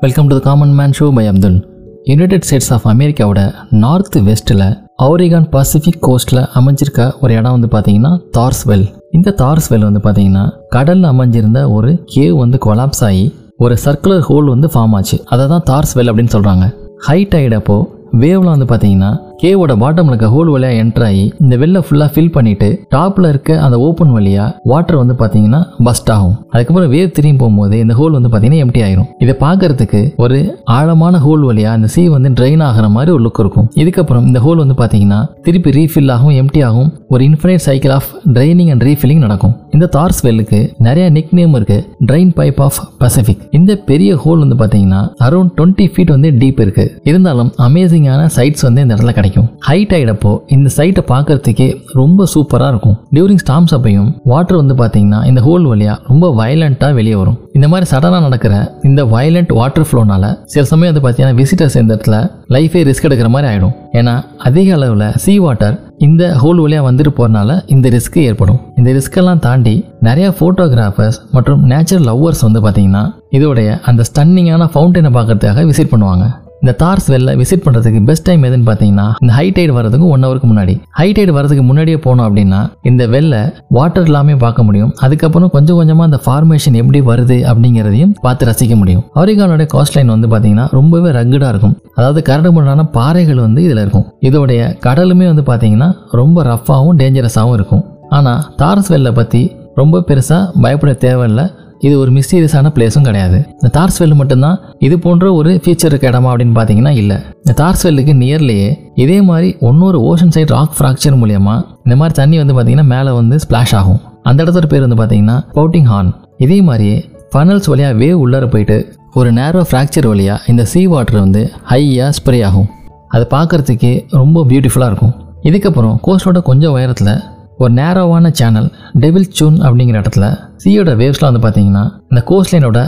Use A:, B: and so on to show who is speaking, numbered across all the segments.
A: Welcome to the common man show by Abdul United States of அமெரிக்காவோட north வெஸ்ட்டில் Oregon Pacific கோஸ்ட்டில் அமைஞ்சிருக்க ஒரு இடம் வந்து பார்த்தீங்கன்னா தார்ஸ்வெல் இந்த தார்ஸ்வெல் வந்து பார்த்தீங்கன்னா கடலில் அமைஞ்சிருந்த ஒரு கேவ் வந்து கொலாப்ஸ் ஆகி ஒரு சர்க்குலர் ஹோல் வந்து ஃபார்ம் ஆச்சு. அதை தான் தார்ஸ்வெல் அப்படின்னு சொல்கிறாங்க ஹை டைட் வேவ்லாம் வந்து பார்த்தீங்கன்னா கேவோட பாட்டம்ல இருக்க ஹோல் வழியாக என்டர் ஆகி இந்த வெள்ள ஃபுல்லாக ஃபில் பண்ணிட்டு டாப்ல இருக்க அந்த ஓப்பன் வழியா வாட்டர் வந்து பார்த்தீங்கன்னா பஸ்ட் ஆகும். அதுக்கப்புறம் வேவ் திரும்பி போகும்போது இந்த ஹோல் வந்து பார்த்தீங்கன்னா எம்டி ஆயிரும். இதை பார்க்கறதுக்கு ஒரு ஆழமான ஹோல் வழியா அந்த சீ வந்து ட்ரெயின் ஆகிற மாதிரி ஒரு லுக் இருக்கும். இதுக்கப்புறம் இந்த ஹோல் வந்து பார்த்தீங்கன்னா திருப்பி ரீஃபில் ஆகும் எம்டி ஆகும். ஒரு infinite cycle of draining and refilling நடக்கும். இந்த தார்ஸ் வெல்லுக்கு நிறைய நிக் நேம் இருக்கு ட்ரைன் பைப் ஆஃப் பசிபிக் இந்த பெரிய ஹோல் வந்து பார்த்தீங்கன்னா அரௌண்ட் டுவெண்ட்டி ஃபீட் வந்து டீப் இருக்கு. இருந்தாலும் அமேசிங்கான சைட்ஸ் வந்து இந்த இடத்துல கிடைக்கும். ஹைட் டைடப்போ இந்த சைட்டை பார்க்கறதுக்கே ரொம்ப சூப்பராக இருக்கும். டியூரிங் ஸ்டாம்ஸ் அப்பையும் வாட்டர் வந்து பார்த்தீங்கன்னா இந்த ஹோல் வழியாக ரொம்ப வயலண்ட்டாக வெளியே வரும். இந்த மாதிரி சடனாக நடக்கிற இந்த வயலண்ட் வாட்டர் ஃப்ளோனால சில சமயம் வந்து பார்த்தீங்கன்னா விசிட்டர்ஸ் இந்த இடத்துல லைஃபே ரிஸ்க் எடுக்கிற மாதிரி ஆகிடும் ஏன்னா அதிக அளவில் சீ வாட்டர் இந்த ஹோல் வழியாக வந்துட்டு போகிறனால இந்த ரிஸ்க் ஏற்படும். இந்த ரிஸ்கெல்லாம் தாண்டி நிறையா ஃபோட்டோகிராஃபர்ஸ் மற்றும் நேச்சுரல் லவ்வர்ஸ் வந்து பார்த்தீங்கன்னா இதோடைய அந்த ஸ்டன்னிங்கான ஃபவுண்டனை பார்க்கறதுக்காக விசிட் பண்ணுவாங்க. இந்த தார்ஸ் வெல்ல விசிட் பண்ணுறதுக்கு பெஸ்ட் டைம் எதுன்னு பார்த்தீங்கன்னா இந்த ஹை டைடு வரதுக்கு ஒன் ஹவருக்கு முன்னாடி. ஹை டைடு வரதுக்கு முன்னாடியே போனோம் அப்படின்னா இந்த வெல்ல வாட்டர் எல்லாமே பார்க்க முடியும். அதுக்கப்புறம் கொஞ்சம் கொஞ்சமாக அந்த ஃபார்மேஷன் எப்படி வருது அப்படிங்கிறதையும் பார்த்து ரசிக்க முடியும். அவரிகானோட காஸ்ட் லைன் வந்து பார்த்தீங்கன்னா ரொம்பவே ரக்குடாக இருக்கும். அதாவது கரடுமுரடான பாறைகள் வந்து இதில் இருக்கும். இதோடைய கடலுமே வந்து பார்த்தீங்கன்னா ரொம்ப ரஃப்பாகவும் டேஞ்சரஸாகவும் இருக்கும். ஆனால் தார்ஸ் வெல்லை பற்றி ரொம்ப பெருசாக பயப்பட தேவையில்லை. இது ஒரு மிஸ்டீரியஸான பிளேஸும் கிடையாது. இந்த தார்ஸ்வெல் மட்டும்தான் இது போன்ற ஒரு ஃபீச்சர் இருக்க இடமா அப்படின்னு பார்த்தீங்கன்னா இல்லை. இந்த தார்ஸ்வெல்லுக்கு நியர்லேயே இதே மாதிரி இன்னொரு ஓஷன் சைட் ராக் ஃப்ராக்சர் மூலயமா இந்த மாதிரி தண்ணி வந்து பார்த்தீங்கன்னா மேலே வந்து ஸ்ப்ளாஷ் ஆகும். அந்த இடத்தோட பேர் வந்து பார்த்தீங்கன்னா பவுட்டிங் ஹார்ன் இதே மாதிரியே ஃபனல்ஸ் வழியாக வேவ் உள்ளார போயிட்டு ஒரு நேரோ ஃப்ராக்சர் வழியாக இந்த சீ வாட்டர் வந்து ஹையாக ஸ்ப்ரே ஆகும். அது பார்க்குறதுக்கே ரொம்ப பியூட்டிஃபுல்லாக இருக்கும். இதுக்கப்புறம் கோஸ்டோட கொஞ்சம் உயரத்தில் ஒரு நேரோவான சேனல் டெவில் சூன் அப்படிங்கிற இடத்துல சீயோட வேவ்ஸ்லாம் வந்து பார்த்தீங்கன்னா இந்த கோஸ்ட் லைனோட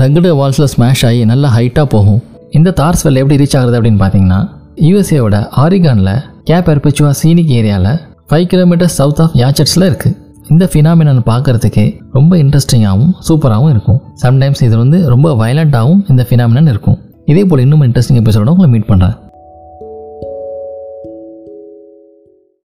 A: ரகுடு வால்ஸில் ஸ்மாஷ் ஆகி நல்லா ஹைட்டாக போகும். இந்த தார்ஸ் வெல் எப்படி ரீச் ஆகுது அப்படின்னு பார்த்தீங்கன்னா யூஎஸ்ஏவோட ஆரிகானில் கேப் எர்பிச்சுவா சீனிக் ஏரியாவில் ஃபைவ் கிலோமீட்டர் சவுத் ஆஃப் யாச்சட்ஸில் இருக்குது இந்த ஃபினாமினன் பார்க்கறதுக்கு ரொம்ப இன்ட்ரெஸ்டிங்காகவும் சூப்பராகவும் இருக்கும். சம்டைம்ஸ் இது வந்து ரொம்ப வயலண்ட்டாகவும் இந்த ஃபினாமினன் இருக்கும். இதே போல் இன்னும் இன்ட்ரெஸ்டிங் எபிசோட உங்களை மீட் பண்ணுறேன்